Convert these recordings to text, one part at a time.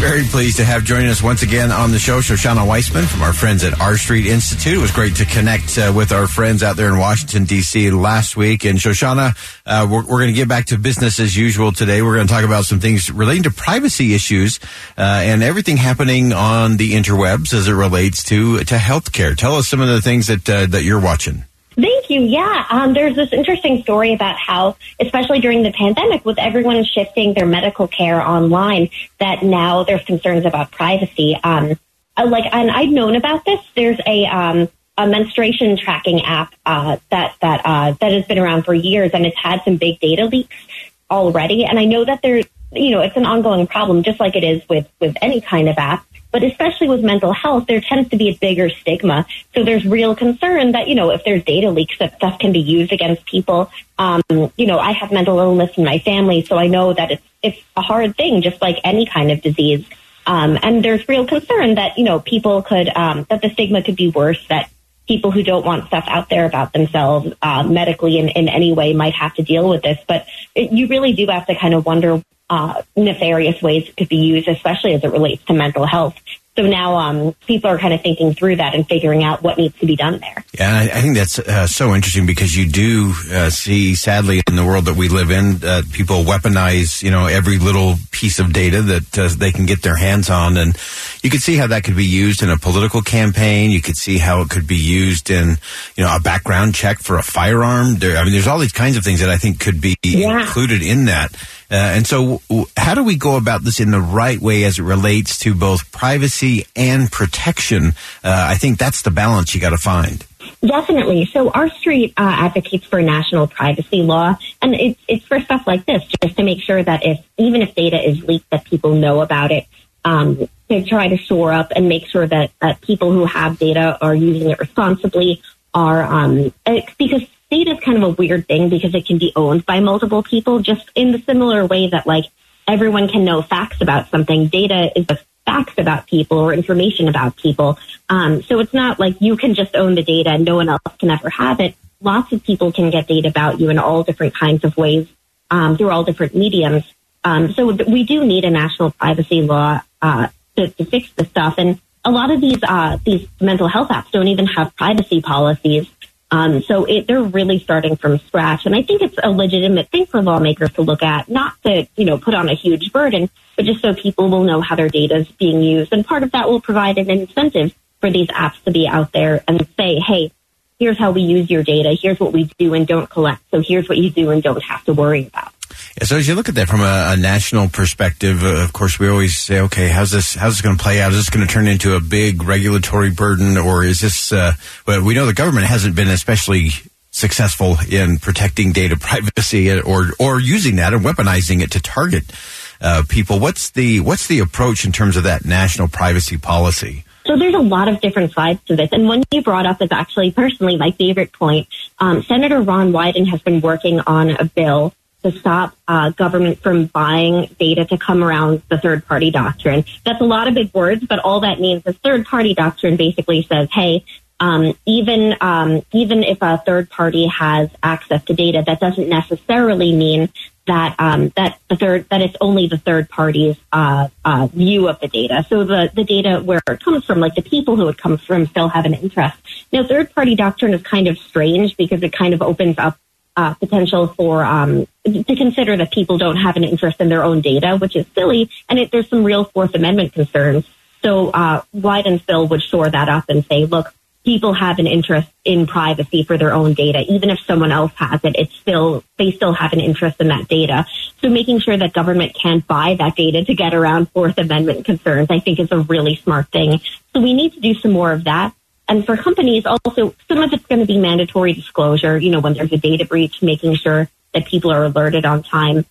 Very pleased to have joining us once again on the show, Shoshana Weissman from our friends at R Street Institute. It was great to connect uh, with our friends out there in Washington, D.C. last week. And Shoshana, uh, we're, we're going to get back to business as usual today. We're going to talk about some things relating to privacy issues uh, and everything happening on the interwebs as it relates to, to healthcare. Tell us some of the things that, uh, that you're watching. Thank you. Yeah, um, there's this interesting story about how, especially during the pandemic, with everyone shifting their medical care online, that now there's concerns about privacy. Um, uh, like, and I'd known about this. There's a um, a menstruation tracking app uh, that that uh, that has been around for years, and it's had some big data leaks already. And I know that there's, you know, it's an ongoing problem, just like it is with with any kind of app. But especially with mental health, there tends to be a bigger stigma. So there's real concern that, you know, if there's data leaks, that stuff can be used against people. Um, you know, I have mental illness in my family, so I know that it's, it's a hard thing, just like any kind of disease. Um, and there's real concern that, you know, people could, um, that the stigma could be worse, that people who don't want stuff out there about themselves uh, medically in, in any way might have to deal with this. But it, you really do have to kind of wonder uh, nefarious ways it could be used, especially as it relates to mental health. So now um, people are kind of thinking through that and figuring out what needs to be done there. Yeah, I, I think that's uh, so interesting because you do uh, see, sadly, in the world that we live in, uh, people weaponize, you know, every little piece of data that uh, they can get their hands on, and you could see how that could be used in a political campaign. You could see how it could be used in, you know, a background check for a firearm. There, I mean, there's all these kinds of things that I think could be Yeah. included in that. Uh, and so, w- how do we go about this in the right way as it relates to both privacy and protection? Uh, I think that's the balance you got to find. Definitely. So R Street uh, advocates for national privacy law, and it's it's for stuff like this, just to make sure that if even if data is leaked, that people know about it. Um, to try to shore up and make sure that, people who have data are using it responsibly. Are um, uh, because data is kind of a weird thing because it can be owned by multiple people, just in the similar way that like everyone can know facts about something. Data is the facts about people or information about people. Um, so it's not like you can just own the data and no one else can ever have it. Lots of people can get data about you in all different kinds of ways um, through all different mediums. Um, so we do need a national privacy law uh, to, to fix this stuff. And a lot of these uh, these mental health apps don't even have privacy policies. Um, so it, they're really starting from scratch, and I think it's a legitimate thing for lawmakers to look at, not to you know put on a huge burden, but just so people will know how their data is being used. And part of that will provide an incentive for these apps to be out there and say, hey, here's how we use your data, here's what we do and don't collect, so here's what you do and don't have to worry about. Yeah, so as you look at that from a, a national perspective, uh, of course, we always say, okay, how's this, how's this going to play out? Is this going to turn into a big regulatory burden or is this, uh, well, we know the government hasn't been especially successful in protecting data privacy or, or using that and weaponizing it to target, uh, people. What's the, what's the approach in terms of that national privacy policy? So there's a lot of different sides to this. And one you brought up is actually personally my favorite point. Um, Senator Ron Wyden has been working on a bill to stop uh, government from buying data to come around the third party doctrine. That's a lot of big words, but all that means is third party doctrine basically says, hey, um, even um, even if a third party has access to data, that doesn't necessarily mean that um, that the third that it's only the third party's uh, uh, view of the data. So the the data where it comes from, like the people who it comes from, still have an interest. Now, third party doctrine is kind of strange because it kind of opens up uh, potential for um, to consider that people don't have an interest in their own data, which is silly, and it, there's some real Fourth Amendment concerns. So uh, Wyden's bill would shore that up and say, look, people have an interest in privacy for their own data. Even if someone else has it, it's still, they still have an interest in that data. So making sure that government can't buy that data to get around Fourth Amendment concerns, I think is a really smart thing. So we need to do some more of that. And for companies also, some of it's going to be mandatory disclosure, you know, when there's a data breach, making sure that people are alerted on time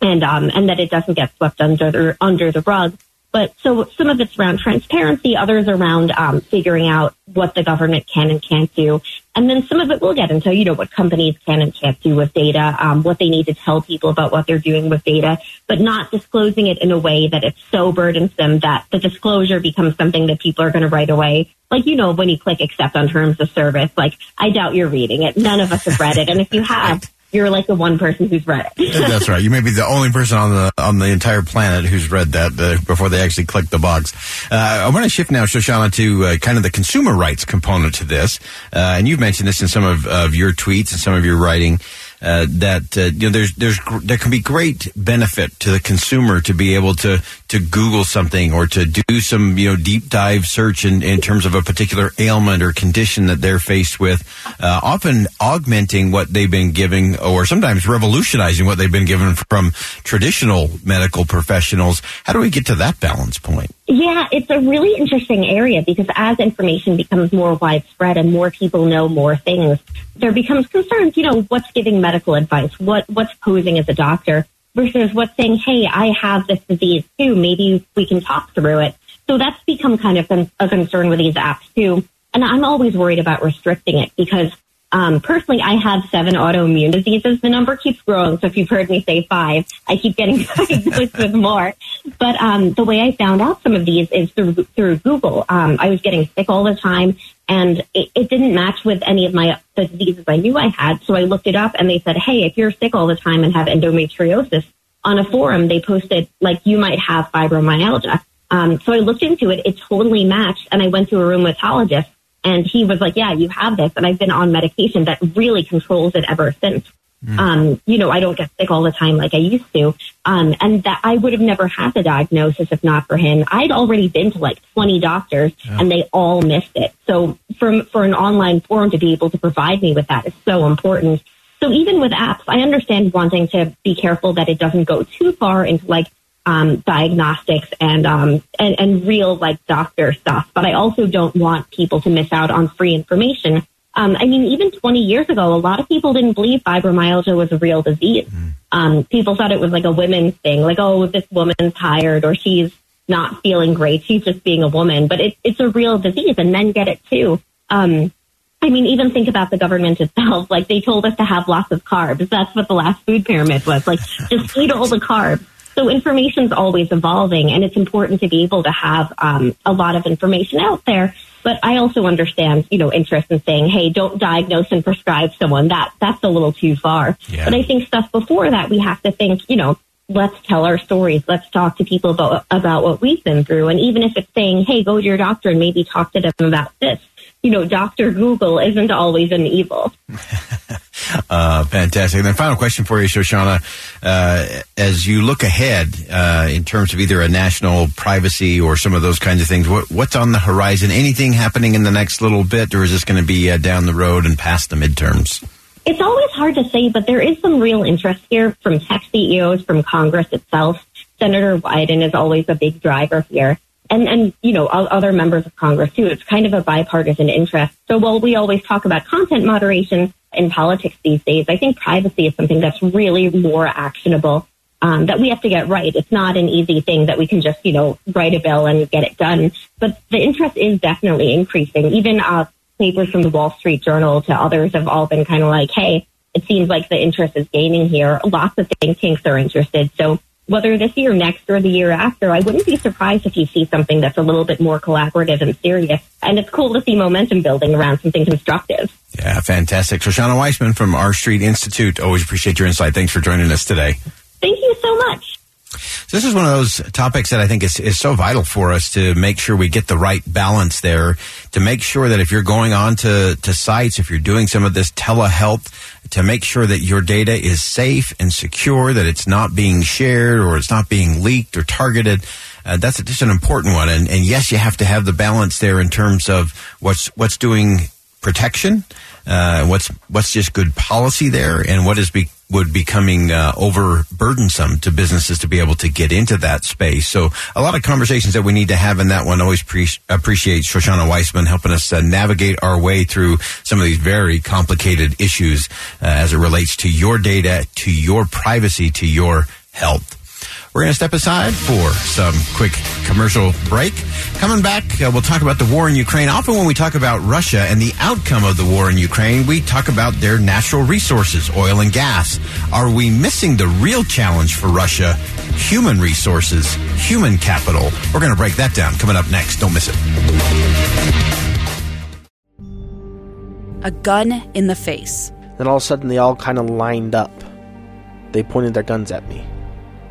and, um, and that it doesn't get swept under the, under the rug. But so some of it's around transparency, others around um, figuring out what the government can and can't do. And then some of it will get into, you know, what companies can and can't do with data, um, what they need to tell people about what they're doing with data, but not disclosing it in a way that it's so burdensome that the disclosure becomes something that people are going to write away. Like, you know, when you click accept on terms of service, like, I doubt you're reading it. None of us have read it. And if you have, you're like the one person who's read it. That's right. You may be the only person on the on the entire planet who's read that uh, before they actually click the box. Uh, I want to shift now, Shoshana, to uh, kind of the consumer rights component to this. Uh, and you've mentioned this in some of, of your tweets and some of your writing. Uh, that uh, you know there's there's there can be great benefit to the consumer to be able to to Google something or to do some you know deep dive search in, in terms of a particular ailment or condition that they're faced with, uh, often augmenting what they've been giving or sometimes revolutionizing what they've been given from traditional medical professionals. How do we get to that balance point? Yeah, it's a really interesting area because as information becomes more widespread and more people know more things, there becomes concerns, you know, what's giving medical advice? What, what's posing as a doctor versus what's saying, Hey, I have this disease too. Maybe we can talk through it. So that's become kind of a concern with these apps too. And I'm always worried about restricting it because um, personally, I have seven autoimmune diseases. The number keeps growing. So if you've heard me say five, I keep getting diagnosed with more. But um, the way I found out some of these is through through Google. Um, I was getting sick all the time, and it, it didn't match with any of my the diseases I knew I had. So I looked it up, and they said, "Hey, if you're sick all the time and have endometriosis," on a forum they posted like you might have fibromyalgia. Um, so I looked into it. It totally matched, and I went to a rheumatologist and he was like, yeah, you have this. And I've been on medication that really controls it ever since. Mm. Um, you know, I don't get sick all the time like I used to. Um, and that I would have never had the diagnosis if not for him. I'd already been to like 20 doctors yeah. and they all missed it. So for, for an online forum to be able to provide me with that is so important. So even with apps, I understand wanting to be careful that it doesn't go too far into like um, diagnostics and, um, and and real like doctor stuff. But I also don't want people to miss out on free information. Um, I mean, even 20 years ago, a lot of people didn't believe fibromyalgia was a real disease. Mm. Um, people thought it was like a women's thing, like, oh, this woman's tired or she's not feeling great. She's just being a woman, but it, it's a real disease and men get it too. Um, I mean, even think about the government itself. Like they told us to have lots of carbs. That's what the last food pyramid was. Like just eat all the carbs. So information is always evolving, and it's important to be able to have um, a lot of information out there. But I also understand, you know, interest in saying, "Hey, don't diagnose and prescribe someone." That that's a little too far. Yeah. But I think stuff before that, we have to think, you know, let's tell our stories. Let's talk to people about about what we've been through, and even if it's saying, "Hey, go to your doctor and maybe talk to them about this," you know, Doctor Google isn't always an evil. Uh, fantastic. And then final question for you, Shoshana. Uh, as you look ahead uh, in terms of either a national privacy or some of those kinds of things, what, what's on the horizon? Anything happening in the next little bit, or is this going to be uh, down the road and past the midterms? It's always hard to say, but there is some real interest here from tech CEOs, from Congress itself. Senator Wyden is always a big driver here and and you know other members of Congress too. It's kind of a bipartisan interest. So while we always talk about content moderation in politics these days, I think privacy is something that's really more actionable. Um, that we have to get right. It's not an easy thing that we can just, you know, write a bill and get it done. But the interest is definitely increasing. Even uh, papers from the Wall Street Journal to others have all been kind of like, hey, it seems like the interest is gaining here. Lots of think tanks are interested. So whether this year, next, or the year after, I wouldn't be surprised if you see something that's a little bit more collaborative and serious. And it's cool to see momentum building around something constructive. Yeah, fantastic. Shoshana Weissman from R Street Institute. Always appreciate your insight. Thanks for joining us today. Thank you so much. This is one of those topics that I think is, is so vital for us to make sure we get the right balance there, to make sure that if you're going on to, to sites, if you're doing some of this telehealth, to make sure that your data is safe and secure, that it's not being shared or it's not being leaked or targeted. Uh, that's just an important one. And, and yes, you have to have the balance there in terms of what's, what's doing protection, uh, what's, what's just good policy there and what is be, would becoming uh, overburdensome to businesses to be able to get into that space. So a lot of conversations that we need to have in that one. Always pre- appreciate Shoshana Weissman helping us uh, navigate our way through some of these very complicated issues uh, as it relates to your data, to your privacy, to your health. We're going to step aside for some quick commercial break. Coming back, uh, we'll talk about the war in Ukraine. Often when we talk about Russia and the outcome of the war in Ukraine, we talk about their natural resources, oil and gas. Are we missing the real challenge for Russia? Human resources, human capital. We're going to break that down coming up next. Don't miss it. A gun in the face. Then all of a sudden, they all kind of lined up. They pointed their guns at me.